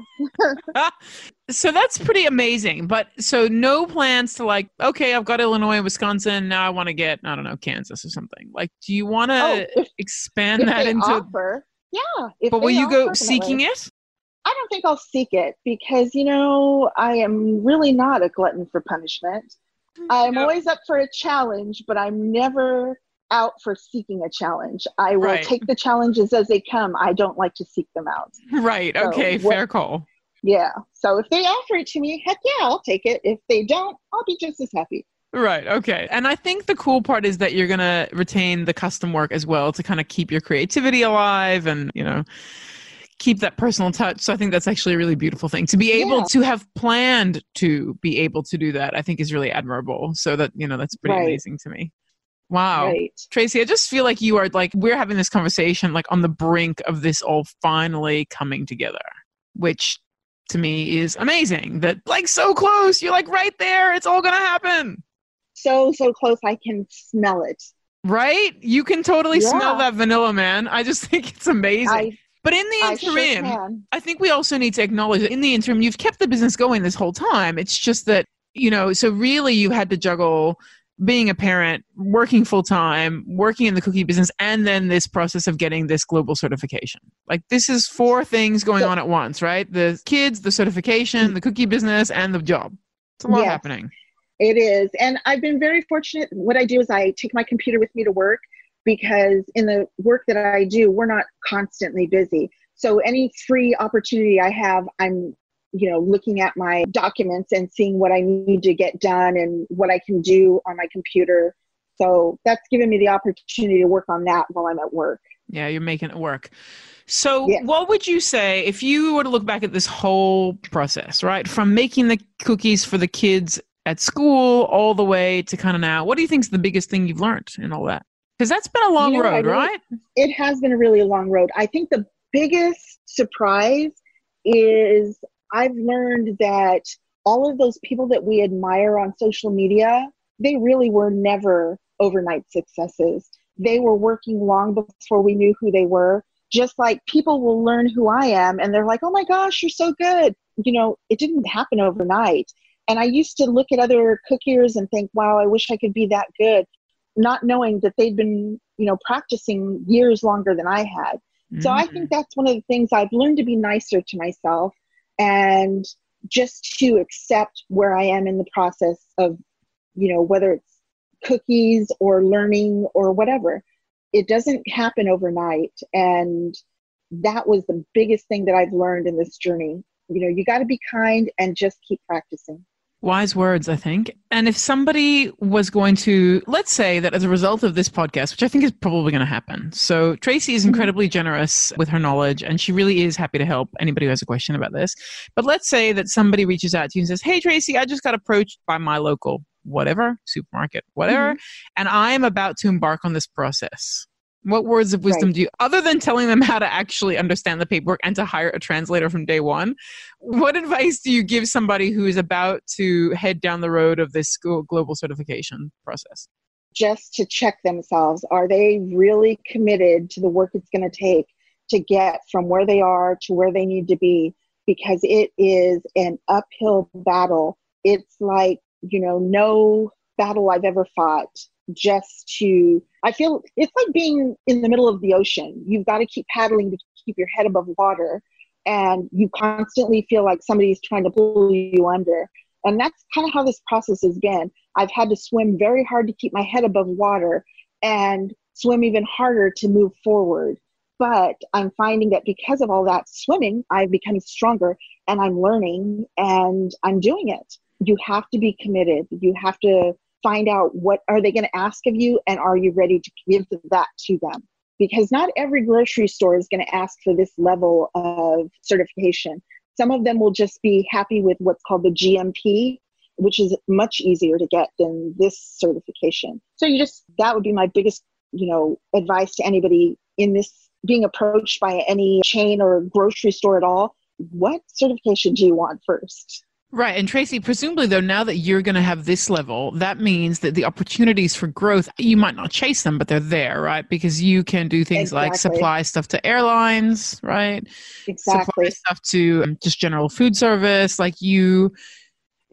so that's pretty amazing. But so no plans to like, okay, I've got Illinois and Wisconsin. Now I want to get, I don't know, Kansas or something. Like, do you want to Oh, expand If that into? offer, yeah. but will you go seeking it? I don't think I'll seek it because you know I am really not a glutton for punishment. Mm, I'm No. always up for a challenge, but I'm never out for seeking a challenge. I will Right. take the challenges as they come. I don't like to seek them out. Right. So Okay. what- fair call. Yeah. So if they offer it to me, heck yeah, I'll take it. If they don't, I'll be just as happy. Right. Okay. And I think the cool part is that you're going to retain the custom work as well to kind of keep your creativity alive and, you know, keep that personal touch. So I think that's actually a really beautiful thing to be able Yeah. to have planned to be able to do that. I think is really admirable. So that, you know, that's pretty Right. amazing to me. Wow. Right. Tracy, I just feel like you are like, we're having this conversation like on the brink of this all finally coming together, which to me is amazing that like so close. You're like right there. It's all going to happen. So so close I can smell it. Right? You can totally Yeah. smell that vanilla, man. I just think it's amazing. I, but in the I sure interim. I think we also need to acknowledge that in the interim, you've kept the business going this whole time. It's just that, you know, so really you had to juggle being a parent, working full time, working in the cookie business, and then this process of getting this global certification. Like, this is four things going on at once, right? The kids, the certification, the cookie business, and the job. It's a lot Yes. happening. It is. And I've been very fortunate. What I do is I take my computer with me to work because in the work that I do, we're not constantly busy. So any free opportunity I have, I'm you know looking at my documents and seeing what I need to get done and what I can do on my computer. So that's given me the opportunity to work on that while I'm at work. Yeah, you're making it work. So, Yes. what would you say if you were to look back at this whole process, right? From making the cookies for the kids at school all the way to kind of now, what do you think is the biggest thing you've learned in all that? Because that's been a long You know, road, really- right? it has been a really long road. I think the biggest surprise is I've learned that all of those people that we admire on social media, they really were never overnight successes. They were working long before we knew who they were. Just like people will learn who I am and they're like, oh my gosh, you're so good. You know, it didn't happen overnight. And I used to look at other cookiers and think, wow, I wish I could be that good, not knowing that they'd been, you know, practicing years longer than I had. So I think mm-hmm. that's one of the things I've learned to be nicer to myself and just to accept where I am in the process of, you know, whether it's cookies or learning or whatever. It doesn't happen overnight. And that was the biggest thing that I've learned in this journey. You know, you got to be kind and just keep practicing. Wise words, I think. And if somebody was going to, let's say that as a result of this podcast, which I think is probably going to happen. So Tracy is Mhm. incredibly generous with her knowledge and she really is happy to help anybody who has a question about this. But let's say that somebody reaches out to you and says, Hey, Tracy, I just got approached by my local whatever, supermarket, whatever, and I'm about to embark on this process. What words of wisdom Right. do you, other than telling them how to actually understand the paperwork and to hire a translator from day one, what advice do you give somebody who is about to head down the road of this school global certification process? just to check themselves. Are they really committed to the work it's going to take to get from where they are to where they need to be? Because it is an uphill battle it's like, you know, no battle I've ever fought just to I feel it's like being in the middle of the ocean. You've got to keep paddling to keep your head above water and you constantly feel like somebody's trying to pull you under. And that's kind of how this process has been. I've had to swim very hard to keep my head above water and swim even harder to move forward. But I'm finding that because of all that swimming, I've become stronger and I'm learning and I'm doing it. You have to be committed. You have to find out what are they going to ask of you and are you ready to give that to them? Because not every grocery store is going to ask for this level of certification. Some of them will just be happy with what's called the gmp which is much easier to get than this certification. So you just that would be my biggest you know advice to anybody in this being approached by any chain or grocery store at all. What certification do you want first Right. And Tracy, presumably, though, now that you're going to have this level, that means that the opportunities for growth, you might not chase them, but they're there, right? Because you can do things exactly. like supply stuff to airlines, right? Exactly. Supply stuff to um, just general food service. Like you,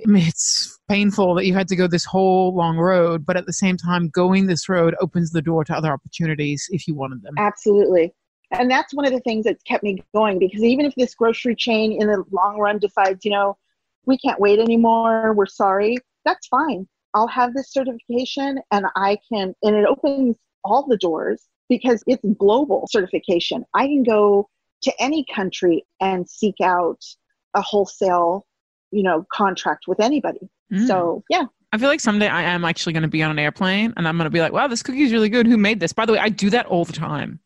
I mean, it's painful that you had to go this whole long road, but at the same time, going this road opens the door to other opportunities if you wanted them. Absolutely. And that's one of the things that's kept me going because even if this grocery chain in the long run decides, you know, we can't wait anymore. We're sorry. That's fine. I'll have this certification and I can, and it opens all the doors because it's global certification. I can go to any country and seek out a wholesale, you know, contract with anybody. Mm. So, yeah. I feel like someday I am actually going to be on an airplane and I'm going to be like, wow, this cookie is really good. Who made this? By the way, I do that all the time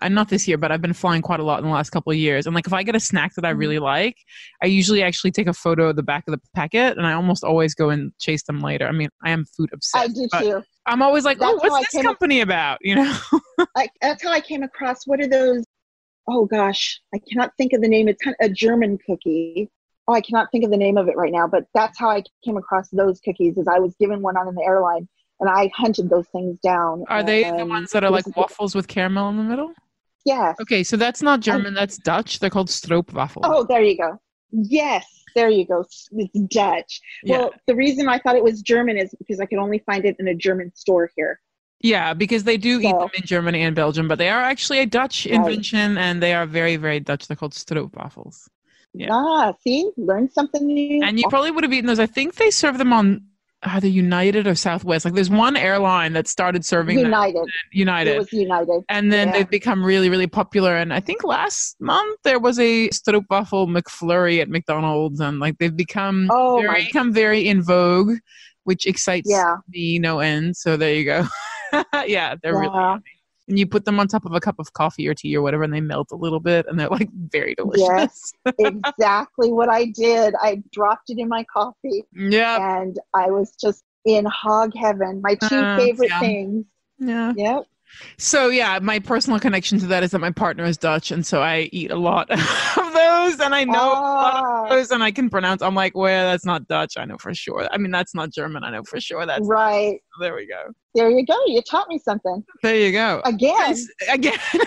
and not this year, but I've been flying quite a lot in the last couple of years. And like if I get a snack that I really mm-hmm. like, I usually actually take a photo of the back of the packet, and I almost always go and chase them later. I mean, I am food obsessed. I do too. I'm always like, that's oh, what's this company about? You know, like that's how I came across. What are those? Oh gosh, I cannot think of the name. It's kind of a German cookie. Oh, I cannot think of the name of it right now, but that's how I came across those cookies. Is I was given one on an airline, and I hunted those things down. Are they the ones that are like waffles with caramel in the middle? Yes. Okay, so that's not German, that's Dutch. They're called stroopwafel. Oh, there you go. Yes, there you go. It's Dutch. Yeah. Well, the reason I thought it was German is because I could only find it in a German store here. Yeah, because they do so, eat them in Germany and Belgium, but they are actually a Dutch right. invention and they are very, very Dutch. They're called stroopwafels. Yeah. Ah, see, learn something new. And you probably would have eaten those. I think they serve them on either United or Southwest. Like there's one airline that started serving United. United. It was United. And then yeah. they've become really, really popular. And I think last month there was a stroopwafel McFlurry at McDonald's, and like they've become oh very, become very in vogue, which excites yeah. me no end. So there you go. yeah, they're yeah. really and you put them on top of a cup of coffee or tea or whatever and they melt a little bit and they're like very delicious. Yes, exactly what I did. I dropped it in my coffee. Yeah. And I was just in hog heaven. My two uh, favorite yeah. things. Yeah. Yep. So yeah, my personal connection to that is that my partner is Dutch, and so I eat a lot of those, and I know ah. those, and I can pronounce. I'm like, well, that's not Dutch. I know for sure. I mean, that's not German. I know for sure. That's right. There we go. There you go. You taught me something. There you go. Again. Again.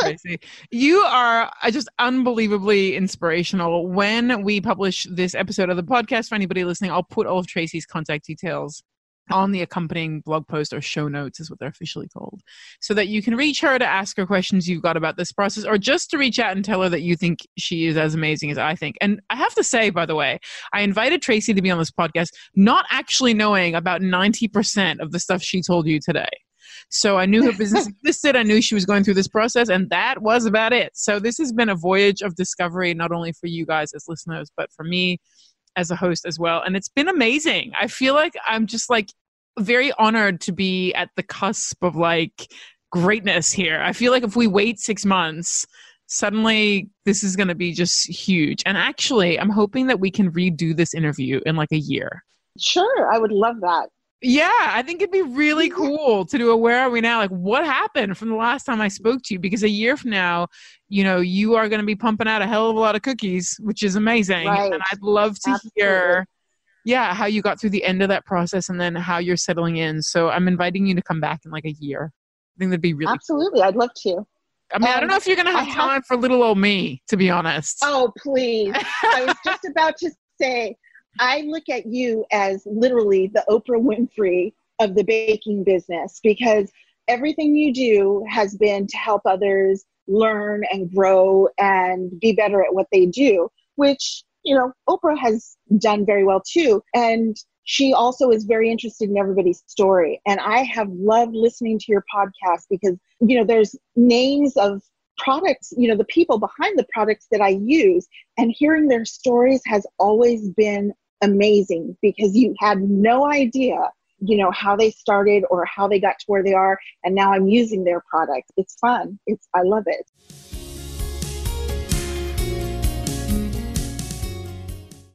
Tracy. you are just unbelievably inspirational. When we publish this episode of the podcast, for anybody listening, I'll put all of Tracy's contact details on the accompanying blog post or show notes is what they're officially called so that you can reach her to ask her questions you've got about this process or just to reach out and tell her that you think she is as amazing as i think and i have to say by the way i invited tracy to be on this podcast not actually knowing about 90% of the stuff she told you today so I knew her business existed. I knew she was going through this process, and that was about it. So this has been a voyage of discovery, not only for you guys as listeners, but for me as a host as well. And it's been amazing. I feel like I'm just like very honored to be at the cusp of like greatness here. I feel like if we wait six months, suddenly this is going to be just huge. And actually, I'm hoping that we can redo this interview in like a year. Sure, I would love that. Yeah, I think it'd be really cool to do a where are we now? Like, what happened from the last time I spoke to you? Because a year from now, you know, you are going to be pumping out a hell of a lot of cookies, which is amazing. Right. And I'd love to Absolutely. hear, yeah, how you got through the end of that process and then how you're settling in. So I'm inviting you to come back in like a year. I think that'd be really Absolutely. Cool. I'd love to. I mean, um, I don't know if you're going to have time for little old me, to be honest. Oh, please. I was just about to say, I look at you as literally the Oprah Winfrey of the baking business because everything you do has been to help others learn and grow and be better at what they do, which, you know, Oprah has done very well too. And she also is very interested in everybody's story. And I have loved listening to your podcast because, you know, there's names of products, you know, the people behind the products that I use, and hearing their stories has always been amazing because you had no idea you know how they started or how they got to where they are. And now i'm using their product. It's fun. It's i love it.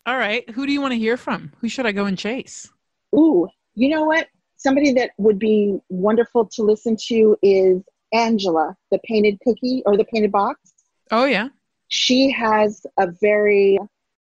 All right. Who do you want to hear from? Who should i go and chase? Ooh you know what? Somebody that would be wonderful to listen to is angela the painted cookie or the painted box. Oh yeah. She has a very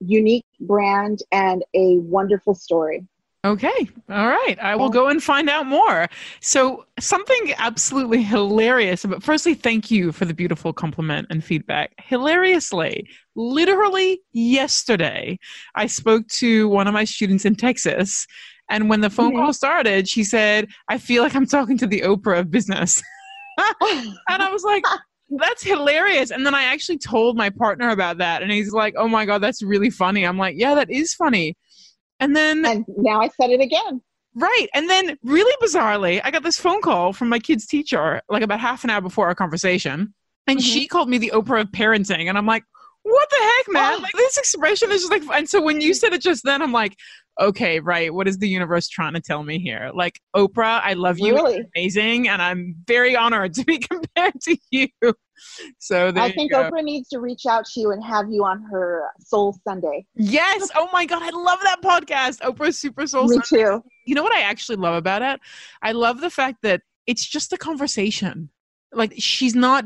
unique brand and a wonderful story Okay. All right. I will go and find out more. So, something absolutely hilarious. But firstly, thank you for the beautiful compliment and feedback. Hilariously, literally yesterday, I spoke to one of my students in Texas. And when the phone mm-hmm. call started, she said, I feel like I'm talking to the Oprah of business. and I was like, that's hilarious. And then I actually told my partner about that. And he's like, oh my God, that's really funny. I'm like, yeah, that is funny. And then and now I said it again. Right. And then really bizarrely, I got this phone call from my kid's teacher like about half an hour before our conversation. And mm-hmm. she called me the Oprah of parenting. And I'm like, what the heck, man? Like this expression is just like and so when you said it just then, I'm like, okay, right, what is the universe trying to tell me here? Like, Oprah, I love you. Really? amazing. And I'm very honored to be compared to you. So I think Oprah needs to reach out to you and have you on her Soul Sunday. Yes. Oh my God. I love that podcast. Oprah's Super Soul Me Sunday. too. You know what I actually love about it? I love the fact that it's just a conversation. Like she's not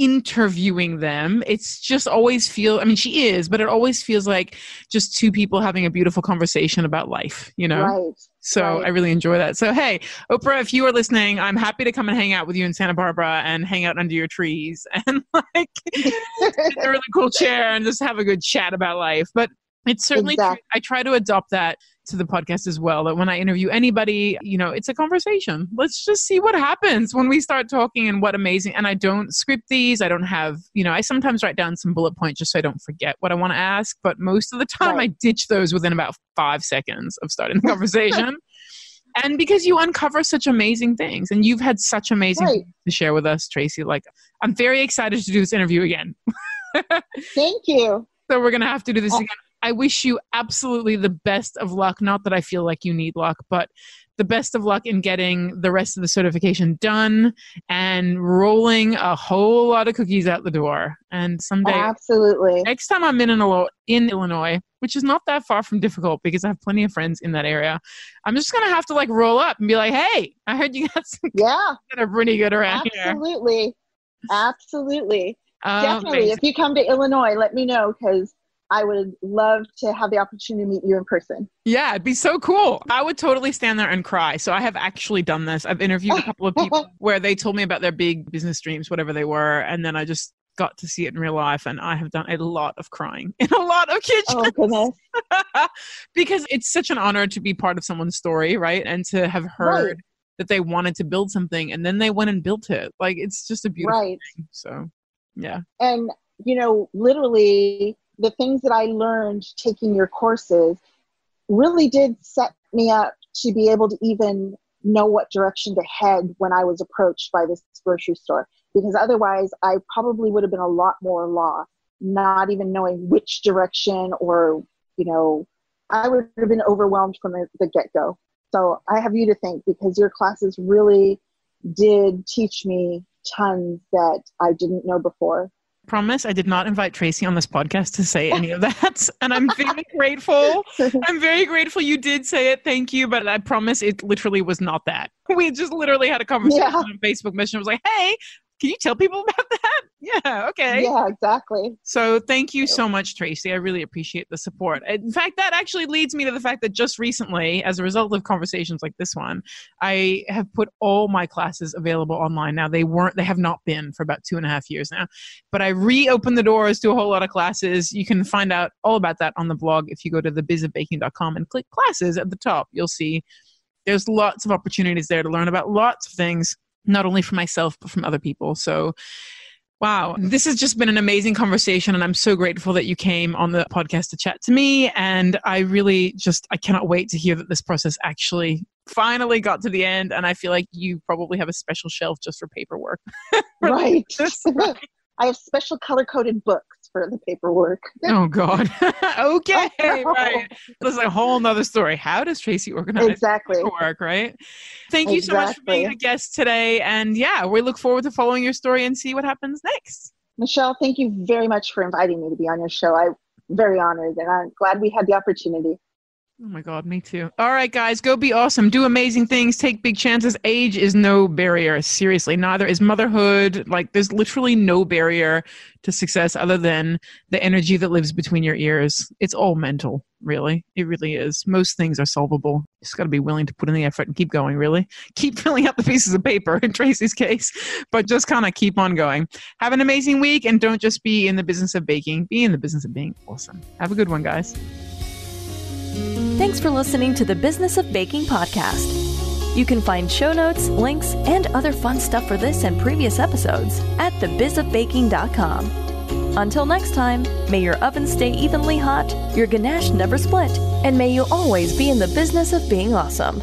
interviewing them. It's just always feel I mean she is, but it always feels like just two people having a beautiful conversation about life, you know? Right. So right. I really enjoy that. So hey, Oprah, if you are listening, I'm happy to come and hang out with you in Santa Barbara and hang out under your trees and like a really cool chair and just have a good chat about life. But it's certainly exactly. I try to adopt that to the podcast as well that when I interview anybody, you know, it's a conversation. Let's just see what happens when we start talking and what amazing. And I don't script these. I don't have, you know, I sometimes write down some bullet points just so I don't forget what I want to ask. But most of the time, right. I ditch those within about five seconds of starting the conversation. and because you uncover such amazing things and you've had such amazing right. to share with us, Tracy. Like, I'm very excited to do this interview again. Thank you. So we're going to have to do this oh. again. I wish you absolutely the best of luck. Not that I feel like you need luck, but the best of luck in getting the rest of the certification done and rolling a whole lot of cookies out the door. And someday, absolutely. Next time I'm in in Illinois, which is not that far from difficult because I have plenty of friends in that area. I'm just gonna have to like roll up and be like, "Hey, I heard you got some yeah that are pretty good around absolutely. here." Absolutely, absolutely, definitely. If you come to Illinois, let me know because I would love to have the opportunity to meet you in person. Yeah, it'd be so cool. I would totally stand there and cry. So I have actually done this. I've interviewed a couple of people where they told me about their big business dreams, whatever they were, and then I just got to see it in real life and I have done a lot of crying in a lot of kitchens. Oh, because it's such an honor to be part of someone's story, right? And to have heard right. that they wanted to build something and then they went and built it. Like it's just a beautiful right. thing. So, yeah. And you know, literally the things that I learned taking your courses really did set me up to be able to even know what direction to head when I was approached by this grocery store. Because otherwise, I probably would have been a lot more lost, not even knowing which direction or, you know, I would have been overwhelmed from the get go. So I have you to thank because your classes really did teach me tons that I didn't know before promise I did not invite Tracy on this podcast to say any of that. And I'm very grateful. I'm very grateful you did say it. Thank you. But I promise it literally was not that. We just literally had a conversation yeah. on Facebook Messenger. I was like, hey, can you tell people about that? Yeah, okay. Yeah, exactly. So thank you so much, Tracy. I really appreciate the support. In fact, that actually leads me to the fact that just recently, as a result of conversations like this one, I have put all my classes available online. Now they weren't, they have not been for about two and a half years now, but I reopened the doors to a whole lot of classes. You can find out all about that on the blog if you go to thebizofbaking.com and click classes at the top. You'll see there's lots of opportunities there to learn about lots of things, not only for myself, but from other people. So Wow. This has just been an amazing conversation. And I'm so grateful that you came on the podcast to chat to me. And I really just, I cannot wait to hear that this process actually finally got to the end. And I feel like you probably have a special shelf just for paperwork. right. I have special color coded books for the paperwork. oh God. okay. Right. That's a whole nother story. How does Tracy organize exactly work? Right. Thank you exactly. so much for being a guest today. And yeah, we look forward to following your story and see what happens next. Michelle, thank you very much for inviting me to be on your show. I'm very honored and I'm glad we had the opportunity. Oh my God, me too. All right, guys, go be awesome. Do amazing things. Take big chances. Age is no barrier. Seriously, neither is motherhood. Like, there's literally no barrier to success other than the energy that lives between your ears. It's all mental, really. It really is. Most things are solvable. You just got to be willing to put in the effort and keep going, really. Keep filling out the pieces of paper in Tracy's case, but just kind of keep on going. Have an amazing week and don't just be in the business of baking, be in the business of being awesome. Have a good one, guys. Thanks for listening to the Business of Baking podcast. You can find show notes, links, and other fun stuff for this and previous episodes at thebizofbaking.com. Until next time, may your oven stay evenly hot, your ganache never split, and may you always be in the business of being awesome.